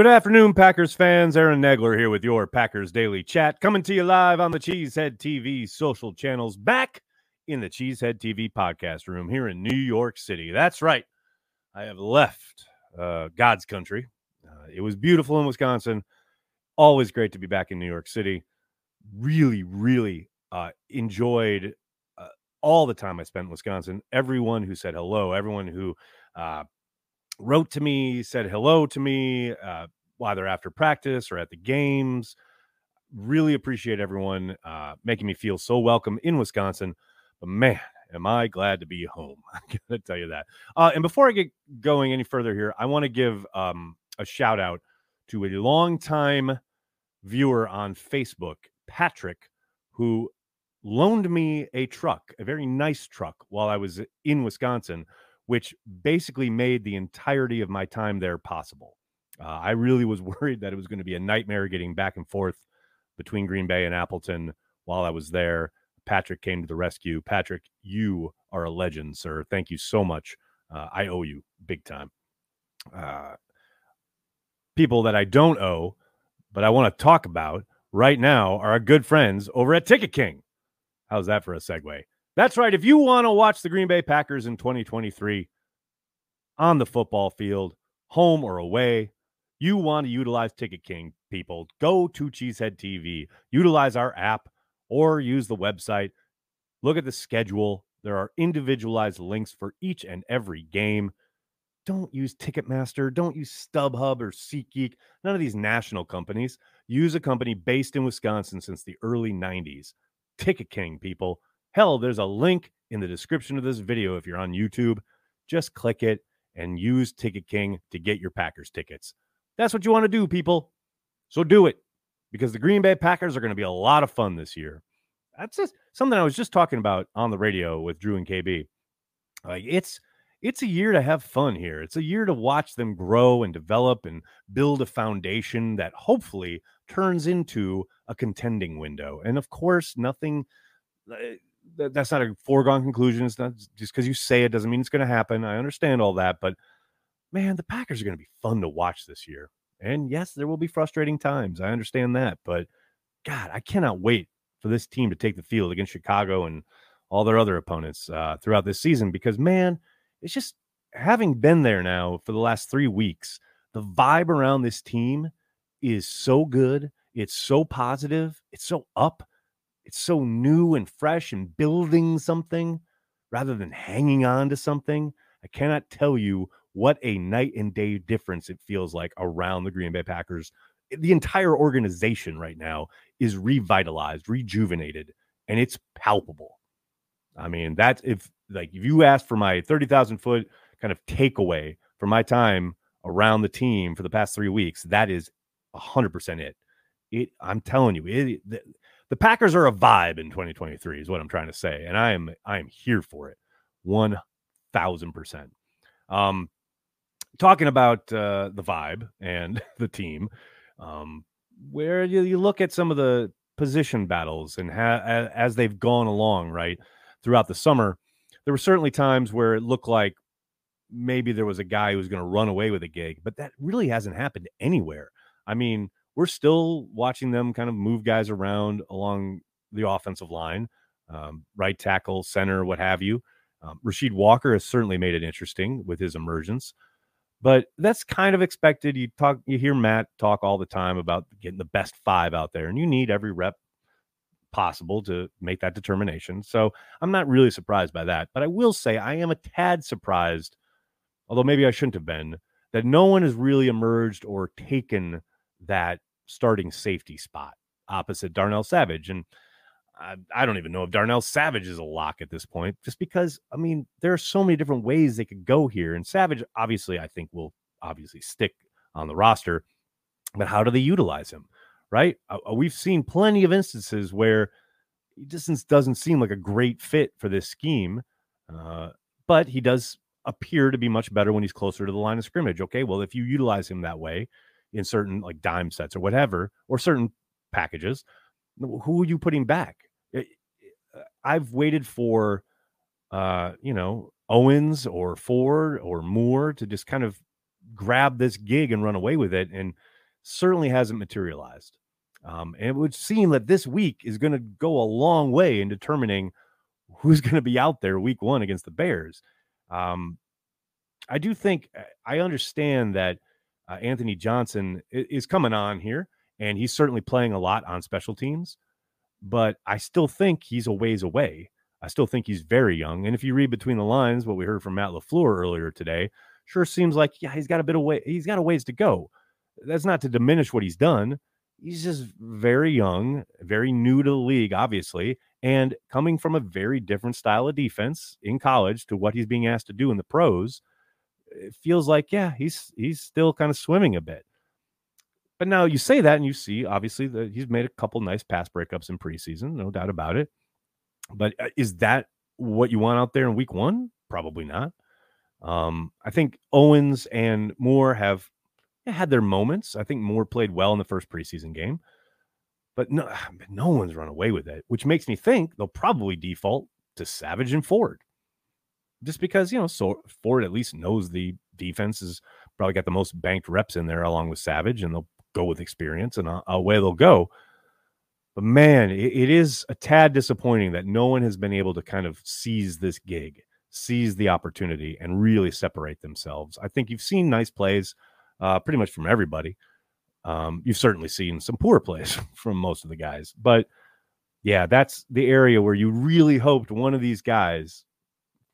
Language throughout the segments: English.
Good afternoon, Packers fans. Aaron Nagler here with your Packers Daily Chat, coming to you live on the Cheesehead TV social channels, back in the Cheesehead TV podcast room here in New York City. That's right. I have left uh, God's country. Uh, it was beautiful in Wisconsin. Always great to be back in New York City. Really, really uh, enjoyed uh, all the time I spent in Wisconsin. Everyone who said hello, everyone who uh, wrote to me, said hello to me, uh, either after practice or at the games. Really appreciate everyone uh, making me feel so welcome in Wisconsin. But man, am I glad to be home. Going to tell you that. Uh, and before I get going any further here, I want to give um, a shout out to a longtime viewer on Facebook, Patrick, who loaned me a truck, a very nice truck, while I was in Wisconsin which basically made the entirety of my time there possible. Uh, I really was worried that it was going to be a nightmare getting back and forth between Green Bay and Appleton while I was there. Patrick came to the rescue. Patrick, you are a legend, sir. Thank you so much. Uh, I owe you big time. Uh, people that I don't owe, but I want to talk about right now are our good friends over at Ticket King. How's that for a segue? That's right. If you want to watch the Green Bay Packers in 2023 on the football field, home or away, you want to utilize Ticket King, people, go to Cheesehead TV, utilize our app, or use the website. Look at the schedule. There are individualized links for each and every game. Don't use Ticketmaster. Don't use StubHub or SeatGeek. None of these national companies. Use a company based in Wisconsin since the early 90s. Ticket King, people. Hell, there's a link in the description of this video if you're on YouTube. Just click it and use Ticket King to get your Packers tickets. That's what you want to do, people. So do it because the Green Bay Packers are going to be a lot of fun this year. That's just something I was just talking about on the radio with Drew and KB. Like it's it's a year to have fun here. It's a year to watch them grow and develop and build a foundation that hopefully turns into a contending window. And of course, nothing eh, that's not a foregone conclusion. It's not just because you say it doesn't mean it's going to happen. I understand all that, but man, the Packers are going to be fun to watch this year. And yes, there will be frustrating times. I understand that, but God, I cannot wait for this team to take the field against Chicago and all their other opponents uh, throughout this season because man, it's just having been there now for the last three weeks. The vibe around this team is so good. It's so positive. It's so up it's so new and fresh and building something rather than hanging on to something. I cannot tell you what a night and day difference it feels like around the Green Bay Packers. The entire organization right now is revitalized, rejuvenated, and it's palpable. I mean, that's if like if you ask for my 30,000 foot kind of takeaway from my time around the team for the past three weeks, that is 100% it. It, I'm telling you, it, the Packers are a vibe in 2023 is what I'm trying to say, and I am I am here for it, one thousand percent. Um, talking about uh, the vibe and the team, um, where you, you look at some of the position battles and ha- as they've gone along, right throughout the summer, there were certainly times where it looked like maybe there was a guy who was going to run away with a gig, but that really hasn't happened anywhere. I mean, we're still watching them kind of move guys around along the offensive line, um, right tackle, center, what have you. Um, Rasheed Walker has certainly made it interesting with his emergence, but that's kind of expected. You talk, you hear Matt talk all the time about getting the best five out there, and you need every rep possible to make that determination. So I'm not really surprised by that, but I will say I am a tad surprised, although maybe I shouldn't have been, that no one has really emerged or taken that starting safety spot opposite Darnell Savage. And I, I, don't even know if Darnell Savage is a lock at this point, just because, I mean, there are so many different ways they could go here. And Savage, obviously, I think will obviously stick on the roster. But how do they utilize him? Right? Uh, uh we've seen plenty of instances where he just doesn't seem like a great fit for this scheme. Uh, but he does appear to be much better when he's closer to the line of scrimmage. Okay, well, if you utilize him that way, in certain like dime sets or whatever, or certain packages, who are you putting back? Uh, I've waited for, uh, you know, Owens or Ford or Moore to just kind of grab this gig and run away with it. And certainly hasn't materialized. Um, and it would seem that this week is going to go a long way in determining who's going to be out there week one against the Bears. Um, I do think uh, I understand that uh, Anthony Johnson is coming on here, and he's certainly playing a lot on special teams, but I still think he's a ways away. I still think he's very young. And if you read between the lines, what we heard from Matt LaFleur earlier today, sure seems like, yeah, he's got a bit of way, he's got a ways to go. That's not to diminish what he's done. He's just very young, very new to the league, obviously, and coming from a very different style of defense in college to what he's being asked to do in the pros. It feels like, yeah, he's he's still kind of swimming a bit. But now you say that and you see, obviously, that he's made a couple nice pass breakups in preseason, no doubt about it. But uh, is that what you want out there in week one? Probably not. Um, I think Owens and Moore have had their moments. I think Moore played well in the first preseason game, but no, no one's run away with it, which makes me think they'll probably default to Savage and Ford, just because you know, so Ford at least knows the defense has probably got the most banked reps in there along with Savage, and they'll go with experience, and uh, away they'll go. But man, it, it is a tad disappointing that no one has been able to kind of seize this gig, seize the opportunity, and really separate themselves. I think you've seen nice plays uh, pretty much from everybody. Um, you've certainly seen some poor plays from most of the guys, but yeah, that's the area where you really hoped one of these guys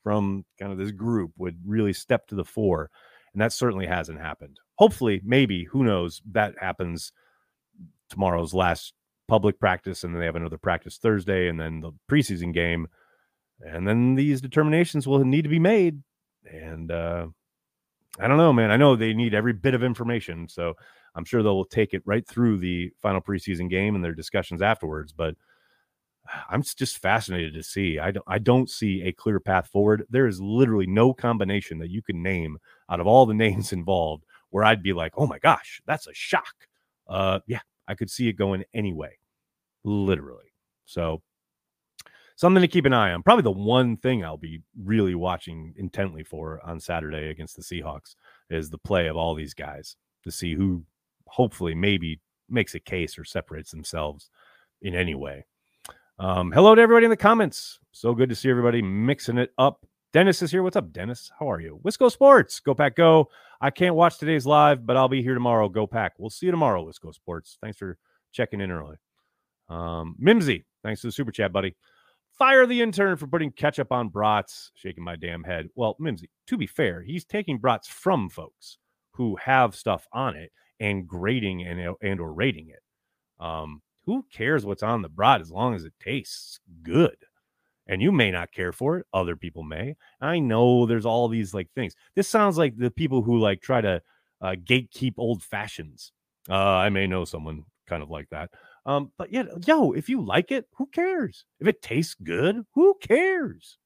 from kind of this group would really step to the fore, and that certainly hasn't happened. Hopefully, maybe who knows that happens tomorrow's last public practice, and then they have another practice Thursday, and then the preseason game, and then these determinations will need to be made. And uh, I don't know, man. I know they need every bit of information, so I'm sure they'll take it right through the final preseason game and their discussions afterwards. But I'm just fascinated to see. I don't, I don't see a clear path forward. There is literally no combination that you can name out of all the names involved where I'd be like, oh my gosh, that's a shock. Uh, yeah, I could see it going anyway, literally. So something to keep an eye on. Probably the one thing I'll be really watching intently for on Saturday against the Seahawks is the play of all these guys to see who hopefully maybe makes a case or separates themselves in any way. Um, hello to everybody in the comments. So good to see everybody mixing it up. Dennis is here. What's up, Dennis? How are you? Wisco Sports. Go Pack Go. I can't watch today's live, but I'll be here tomorrow. Go Pack. We'll see you tomorrow, Wisco Sports. Thanks for checking in early. Um, Mimsy, thanks to the super chat, buddy. Fire the intern for putting ketchup on brats. Shaking my damn head. Well, Mimsy, to be fair, he's taking brats from folks who have stuff on it and grading and and or rating it. Um, who cares what's on the brat as long as it tastes good? And you may not care for it. Other people may. I know there's all these like things. This sounds like the people who like try to uh, gatekeep old fashions. Uh, I may know someone kind of like that. Um, but yeah, yo, if you like it, who cares? If it tastes good, who cares?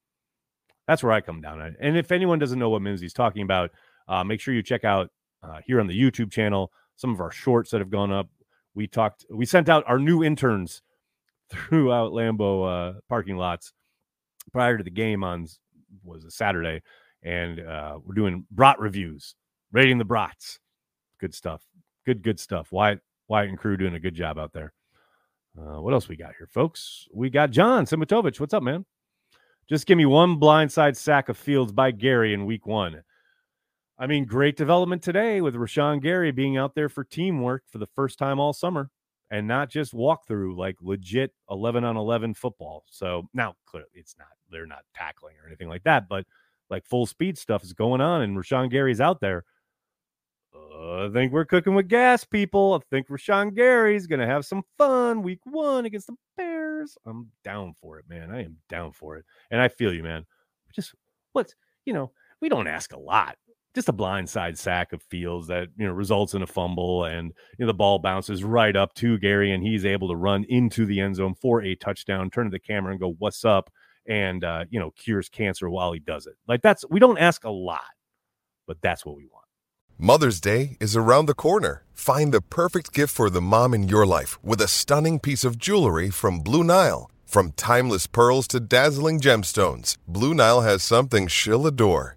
That's where I come down And if anyone doesn't know what Mimsy's talking about, uh, make sure you check out uh, here on the YouTube channel some of our shorts that have gone up. We talked, we sent out our new interns throughout Lambeau uh, parking lots prior to the game on was a Saturday, and uh, we're doing brat reviews, rating the brats. Good stuff. Good, good stuff. Wyatt, Wyatt and crew doing a good job out there. Uh, what else we got here, folks? We got John Simatovich. What's up, man? Just give me one blindside sack of Fields by Gary in week one. I mean, great development today with Rashan Gary being out there for teamwork for the first time all summer and not just walk through like legit 11 on 11 football. So now clearly it's not, they're not tackling or anything like that, but like full speed stuff is going on and Rashan Gary's out there. Uh, I think we're cooking with gas, people. I think Rashan Gary's going to have some fun week one against the Bears. I'm down for it, man. I am down for it. And I feel you, man. Just what's, you know, we don't ask a lot. Just a blindside sack of Fields that, you know, results in a fumble and, you know, the ball bounces right up to Gary and he's able to run into the end zone for a touchdown, turn to the camera and go, what's up? And, uh, you know, cures cancer while he does it. Like that's, we don't ask a lot, but that's what we want. Mother's Day is around the corner. Find the perfect gift for the mom in your life with a stunning piece of jewelry from Blue Nile. From timeless pearls to dazzling gemstones, Blue Nile has something she'll adore.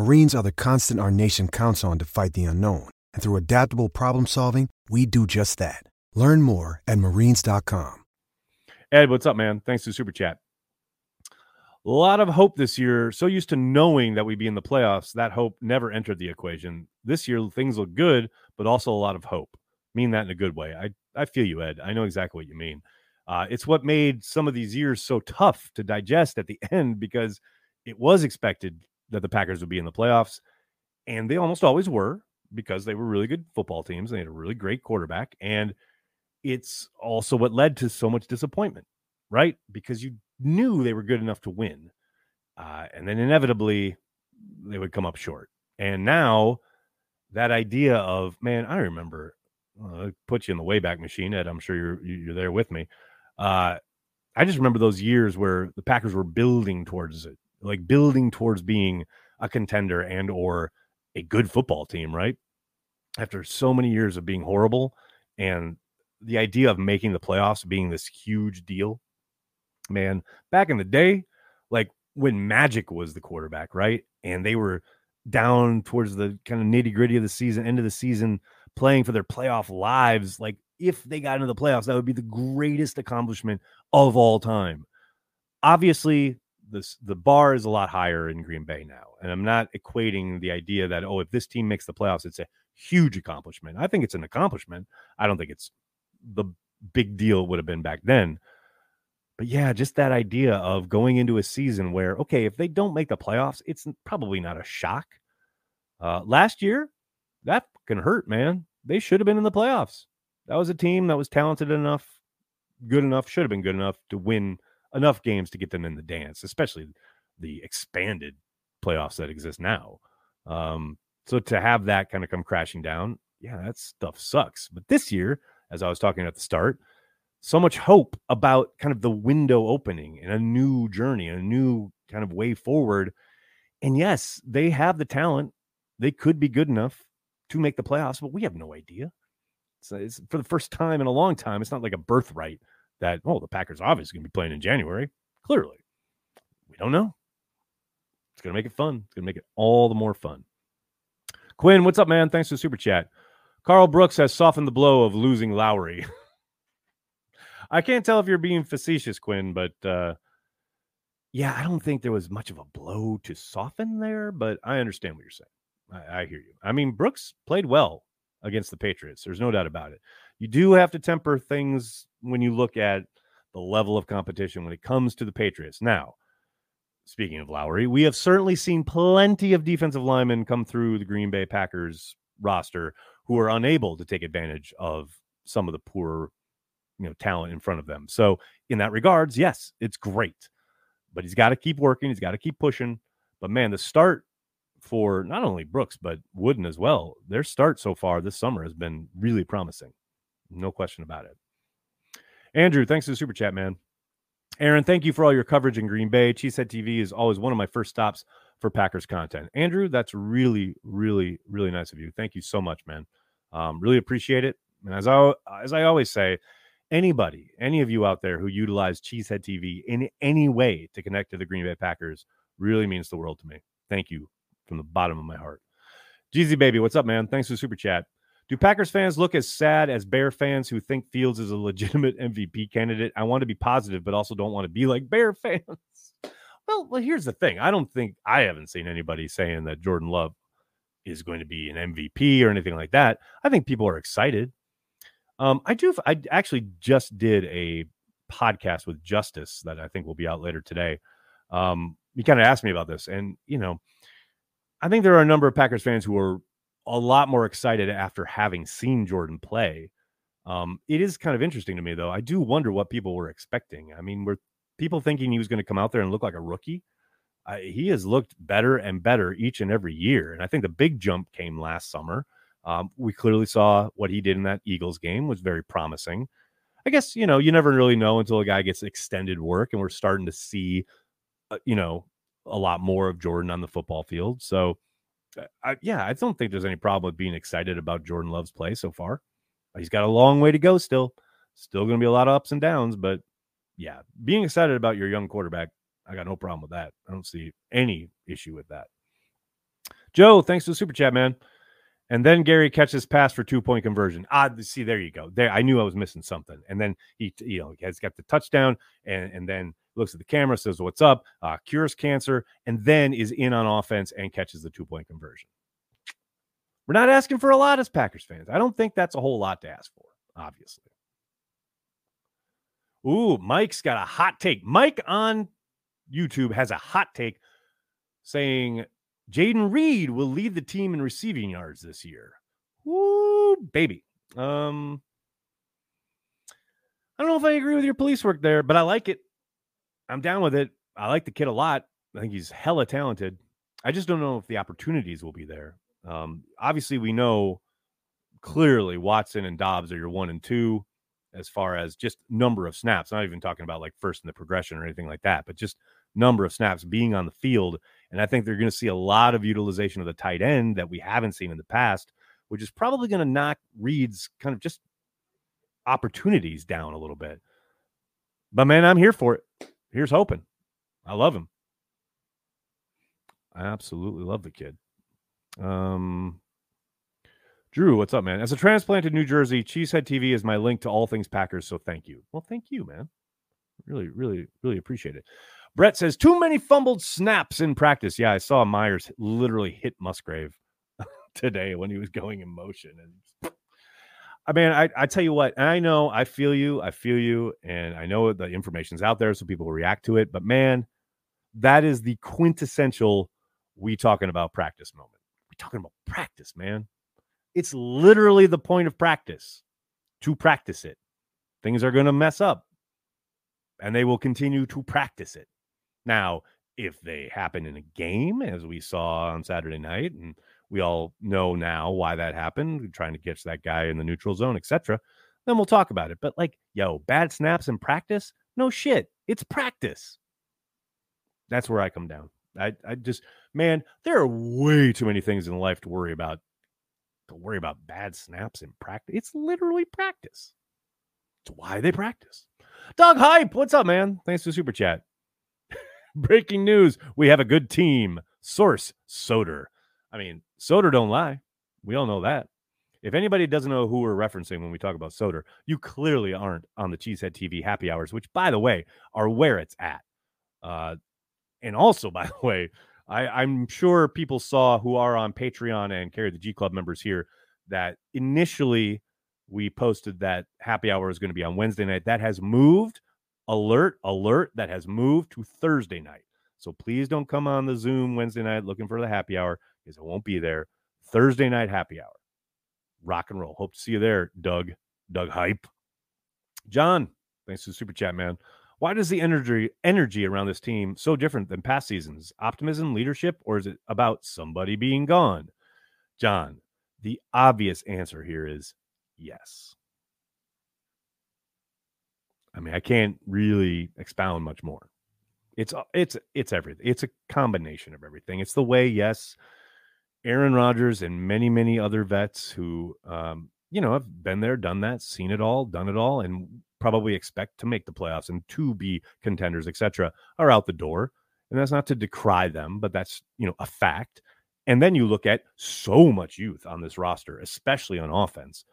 Marines are the constant our nation counts on to fight the unknown. And through adaptable problem solving, we do just that. Learn more at marines.com. Ed, what's up, man? Thanks to Super Chat. A lot of hope this year. So used to knowing that we'd be in the playoffs, that hope never entered the equation. This year, things look good, but also a lot of hope. mean that in a good way. I, I feel you, Ed. I know exactly what you mean. Uh, it's what made some of these years so tough to digest at the end because it was expected that the Packers would be in the playoffs, and they almost always were because they were really good football teams. They had a really great quarterback, and it's also what led to so much disappointment, right? Because you knew they were good enough to win, uh, and then inevitably they would come up short. And now that idea of man, I remember. Uh, put you in the wayback machine, Ed. I'm sure you're you're there with me. Uh, I just remember those years where the Packers were building towards it, like building towards being a contender and or a good football team, right? After so many years of being horrible and the idea of making the playoffs being this huge deal. Man, back in the day, like when Magic was the quarterback, right? And they were down towards the kind of nitty gritty of the season, end of the season, playing for their playoff lives. Like if they got into the playoffs, that would be the greatest accomplishment of all time. Obviously, this the bar is a lot higher in Green Bay now, and I'm not equating the idea that oh, if this team makes the playoffs, it's a huge accomplishment. I think it's an accomplishment. I don't think it's the big deal it would have been back then. But yeah, just that idea of going into a season where okay, if they don't make the playoffs, it's probably not a shock. Uh, last year, that can hurt, man. They should have been in the playoffs that was a team that was talented enough, good enough, should have been good enough to win enough games to get them in the dance, especially the expanded playoffs that exist now. Um, so to have that kind of come crashing down, yeah, that stuff sucks. But this year, as I was talking at the start, so much hope about kind of the window opening and a new journey, a new kind of way forward. And yes, they have the talent. They could be good enough to make the playoffs, but we have no idea. It's, it's for the first time in a long time. It's not like a birthright that oh the Packers obviously going to be playing in January. Clearly, we don't know. It's going to make it fun. It's going to make it all the more fun. Quinn, what's up, man? Thanks for the super chat. Karl Brooks has softened the blow of losing Lowry. I can't tell if you're being facetious, Quinn, but uh, yeah, I don't think there was much of a blow to soften there, but I understand what you're saying. I, I hear you. I mean, Brooks played well against the Patriots. There's no doubt about it. You do have to temper things when you look at the level of competition when it comes to the Patriots. Now, speaking of Lowry, we have certainly seen plenty of defensive linemen come through the Green Bay Packers roster who are unable to take advantage of some of the poor, you know, talent in front of them. So, in that regards, yes, it's great. But he's got to keep working, he's got to keep pushing. But man, the start for not only Brooks but Wooden as well. Their start so far this summer has been really promising. No question about it. Andrew, thanks for the super chat, man. Aaron, thank you for all your coverage in Green Bay. Cheesehead TV is always one of my first stops for Packers content. Andrew, that's really, really, really nice of you. Thank you so much, man. Um, really appreciate it. And as I as I always say, anybody, any of you out there who utilize Cheesehead TV in any way to connect to the Green Bay Packers really means the world to me. Thank you from the bottom of my heart. Jeezy baby, what's up, man? Thanks for super chat. Do Packers fans look as sad as Bear fans who think Fields is a legitimate MVP candidate? I want to be positive, but also don't want to be like Bear fans. Well, well, here's the thing. I don't think I haven't seen anybody saying that Jordan Love is going to be an MVP or anything like that. I think people are excited. Um, I do. I actually just did a podcast with Justice that I think will be out later today. Um, he kind of asked me about this, and you know, I think there are a number of Packers fans who are a lot more excited after having seen Jordan play. Um, it is kind of interesting to me, though. I do wonder what people were expecting. I mean, were people thinking he was going to come out there and look like a rookie? He has looked better and better each and every year, and I think the big jump came last summer. Um, we clearly saw what he did in that Eagles game was very promising. I guess you know you never really know until a guy gets extended work, and we're starting to see, uh, you know, a lot more of Jordan on the football field. So, I, yeah, I don't think there's any problem with being excited about Jordan Love's play so far. He's got a long way to go still. Still going to be a lot of ups and downs, but yeah, being excited about your young quarterback, I got no problem with that. I don't see any issue with that. Joe, thanks for the super chat, man. And then Gary catches pass for two point conversion. Ah, see, there you go. There, I knew I was missing something. And then he, you know, he has got the touchdown, and and then looks at the camera, says, "What's up?" Uh, cures cancer, and then is in on offense and catches the two point conversion. We're not asking for a lot as Packers fans. I don't think that's a whole lot to ask for, obviously. Ooh, Mike's got a hot take. Mike on YouTube has a hot take saying Jayden Reed will lead the team in receiving yards this year. Woo, baby. Um, I don't know if I agree with your police work there, but I like it. I'm down with it. I like the kid a lot. I think he's hella talented. I just don't know if the opportunities will be there. Um, obviously, we know clearly Watson and Doubs are your one and two as far as just number of snaps. Not even talking about like first in the progression or anything like that, but just number of snaps being on the field. And I think they're going to see a lot of utilization of the tight end that we haven't seen in the past, which is probably going to knock Reed's kind of just opportunities down a little bit. But man, I'm here for it. Here's hoping. I love him. I absolutely love the kid. Um, Drew, what's up, man? As a transplant to New Jersey, Cheesehead TV is my link to all things Packers. So thank you. Well, thank you, man. Really, really, really appreciate it. Brett says too many fumbled snaps in practice. Yeah, I saw Myers literally hit Musgrave today when he was going in motion. And I mean, I, I tell you what, I know I feel you, I feel you, and I know the information's out there, so people will react to it. But man, that is the quintessential we talking about practice moment. We talking about practice, man. It's literally the point of practice to practice it. Things are going to mess up and they will continue to practice it. Now, if they happen in a game, as we saw on Saturday night, and we all know now why that happened, trying to catch that guy in the neutral zone, etc., then we'll talk about it. But like, yo, bad snaps in practice? No shit. It's practice. That's where I come down. I, I just, man, there are way too many things in life to worry about. To worry about bad snaps in practice. It's literally practice. It's why they practice. Doug Hype, what's up, man? Thanks for super chat. Breaking news: We have a good team. Source: Soder. I mean, Soder don't lie. We all know that. If anybody doesn't know who we're referencing when we talk about Soder, you clearly aren't on the Cheesehead TV happy hours, which, by the way, are where it's at. Uh, and also, by the way, I, I'm sure people saw who are on Patreon and carry the G Club members here that initially we posted that happy hour is going to be on Wednesday night. That has moved. Alert, alert, that has moved to Thursday night. So please don't come on the Zoom Wednesday night looking for the happy hour because it won't be there. Thursday night happy hour. Rock and roll. Hope to see you there, Doug. Doug Hype. John, thanks for the super chat, man. Why does the energy energy around this team so different than past seasons? Optimism, leadership, or is it about somebody being gone? John, the obvious answer here is yes. I mean, I can't really expound much more. It's it's it's everything. It's a combination of everything. It's the way, yes, Aaron Rodgers and many many other vets who, um, you know, have been there, done that, seen it all, done it all, and probably expect to make the playoffs and to be contenders, etc., are out the door. And that's not to decry them, but that's you know a fact. And then you look at so much youth on this roster, especially on offense.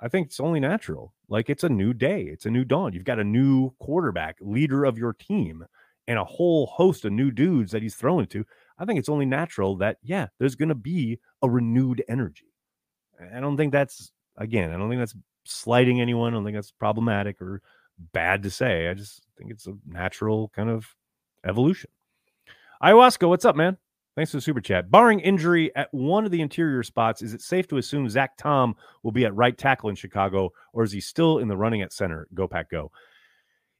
I think it's only natural. Like it's a new day, it's a new dawn. You've got a new quarterback, leader of your team, and a whole host of new dudes that he's throwing to. I think it's only natural that, yeah, there's going to be a renewed energy. I don't think that's, again, I don't think that's slighting anyone. I don't think that's problematic or bad to say. I just think it's a natural kind of evolution. Ayahuasca, what's up, man? Thanks for the super chat. Barring injury at one of the interior spots, is it safe to assume Zach Tom will be at right tackle in Chicago, or is he still in the running at center? Go pack go.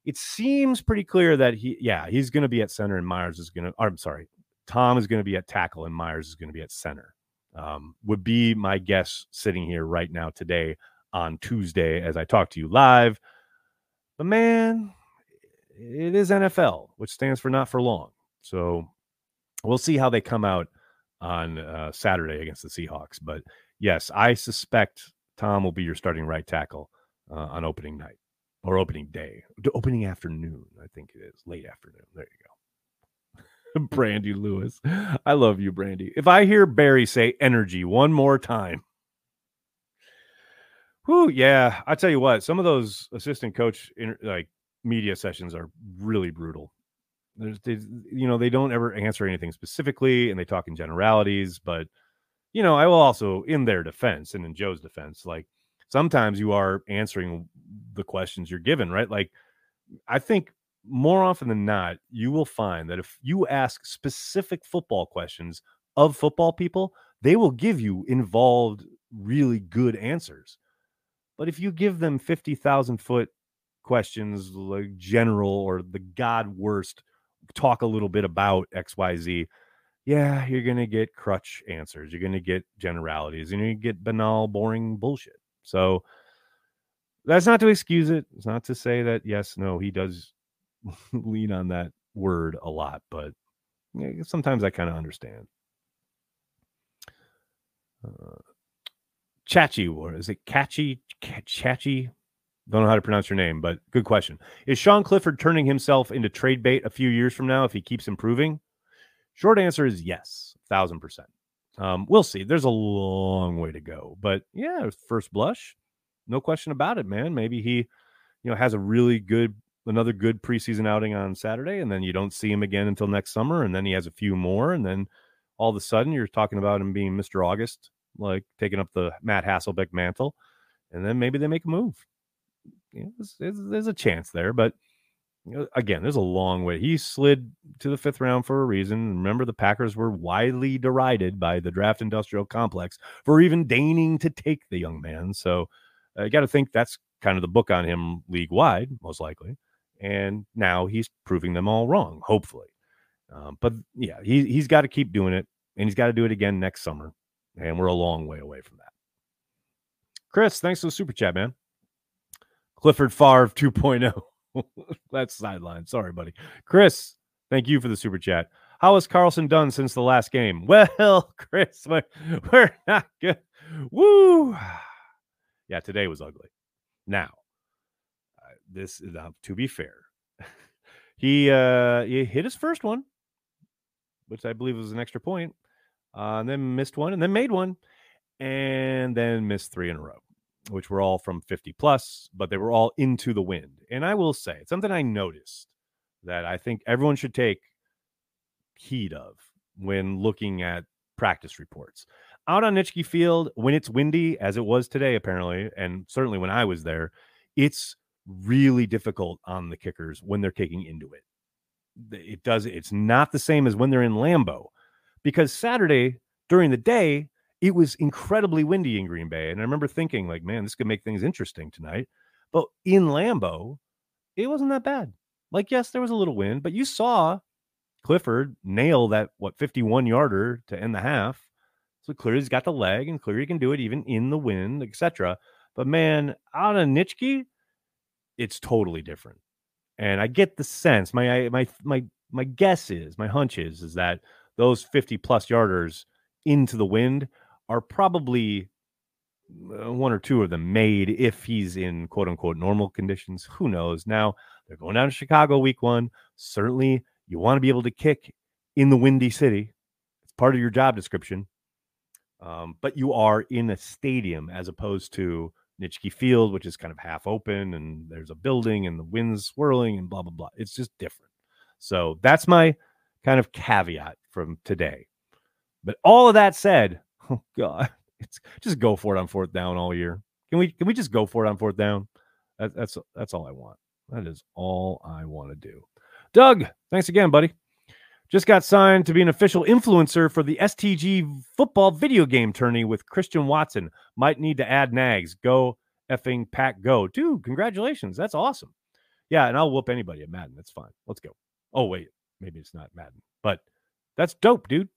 It seems pretty clear that he, yeah, he's going to be at center, and Myers is going to. I'm sorry, Tom is going to be at tackle, and Myers is going to be at center. Um, would be my guess sitting here right now today on Tuesday as I talk to you live. But man, it is NFL, which stands for not for long. So we'll see how they come out on uh, Saturday against the Seahawks. But yes, I suspect Tom will be your starting right tackle uh, on opening night or opening day, opening afternoon. I think it is late afternoon. There you go. Brandy Lewis. I love you, Brandy. If I hear Barry say energy one more time, whoo, yeah, I tell you what, some of those assistant coach like media sessions are really brutal. There's, they, you know, they don't ever answer anything specifically, and they talk in generalities. But you know, I will also, in their defense and in Joe's defense, like sometimes you are answering the questions you're given, right? Like, I think more often than not, you will find that if you ask specific football questions of football people, they will give you involved, really good answers. But if you give them 50,000 foot questions, like general or the God worst talk a little bit about XYZ, yeah, you're going to get crutch answers. You're going to get generalities and you get banal, boring bullshit. So that's not to excuse it. It's not to say that, yes, no, he does lean on that word a lot, but sometimes I kind of understand. Uh, Chachi, or is it Catchy? Chachi? Don't know how to pronounce your name, but good question. Is Sean Clifford turning himself into trade bait a few years from now if he keeps improving? Short answer is yes, thousand percent. Um, we'll see. There's a long way to go, but yeah, first blush, no question about it, man. Maybe he, you know, has a really good, another good preseason outing on Saturday, and then you don't see him again until next summer, and then he has a few more, and then all of a sudden you're talking about him being Mr. August, like taking up the Matt Hasselbeck mantle, and then maybe they make a move you know, there's, there's, a chance there, but again, there's a long way. He slid to the fifth round for a reason. Remember, the Packers were widely derided by the draft industrial complex for even deigning to take the young man. So uh, you got to think that's kind of the book on him league wide, most likely. And now he's proving them all wrong, hopefully. Um, but yeah, he, he's got to keep doing it, and he's got to do it again next summer. And we're a long way away from that. Chris, thanks for the super chat, man. Clifford Favre 2.0. That's sideline. Sorry, buddy. Chris, thank you for the super chat. How has Carlson done since the last game? Well, Chris, we're, not good. Woo. Yeah, today was ugly. Now, this is uh, to be fair. he uh he hit his first one, which I believe was an extra point, uh, and then missed one, and then made one, and then missed three in a row which were all from 50 plus, but they were all into the wind. And I will say, it's something I noticed that I think everyone should take heed of when looking at practice reports. Out on Nitschke Field, when it's windy, as it was today, apparently, and certainly when I was there, it's really difficult on the kickers when they're kicking into it. It does, it's not the same as when they're in Lambeau because Saturday during the day, it was incredibly windy in Green Bay. And I remember thinking, like, man, this could make things interesting tonight. But in Lambeau, it wasn't that bad. Like, yes, there was a little wind, but you saw Clifford nail that, what, 51 yarder to end the half. So clearly he's got the leg and clearly he can do it even in the wind, etc. But man, out of Nitschke, it's totally different. And I get the sense, my my my my guess is, my hunch is, is that those 50 plus yarders into the wind are probably uh, one or two of them made if he's in quote unquote normal conditions. Who knows? Now they're going down to Chicago week one. Certainly, you want to be able to kick in the windy city. It's part of your job description. Um, but you are in a stadium as opposed to Nitschke Field, which is kind of half open and there's a building and the wind's swirling and blah, blah, blah. It's just different. So that's my kind of caveat from today. But all of that said, oh God, it's just go for it on fourth down all year. Can we can we just go for it on fourth down? That, that's that's all I want. That is all I want to do. Doug, thanks again, buddy. Just got signed to be an official influencer for the STG football video game tourney with Christian Watson. Might need to add nags. Go effing pack go. Dude, congratulations. That's awesome. Yeah, and I'll whoop anybody at Madden. That's fine. Let's go. Oh, wait. Maybe it's not Madden, but that's dope, dude.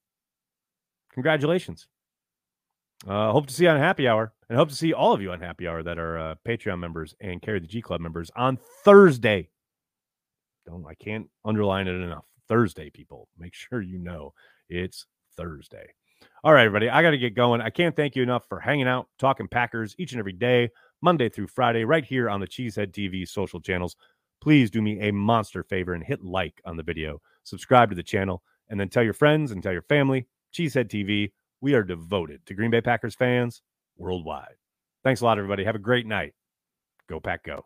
Congratulations. Uh, hope to see you on Happy Hour and hope to see all of you on Happy Hour that are uh, Patreon members and Carry the G Club members on Thursday. Don't I can't underline it enough. Thursday, people. Make sure you know it's Thursday. All right, everybody. I got to get going. I can't thank you enough for hanging out, talking Packers each and every day, Monday through Friday, right here on the Cheesehead TV social channels. Please do me a monster favor and hit like on the video, subscribe to the channel, and then tell your friends and tell your family. Cheesehead TV, we are devoted to Green Bay Packers fans worldwide. Thanks a lot, everybody. Have a great night. Go, Pack, go.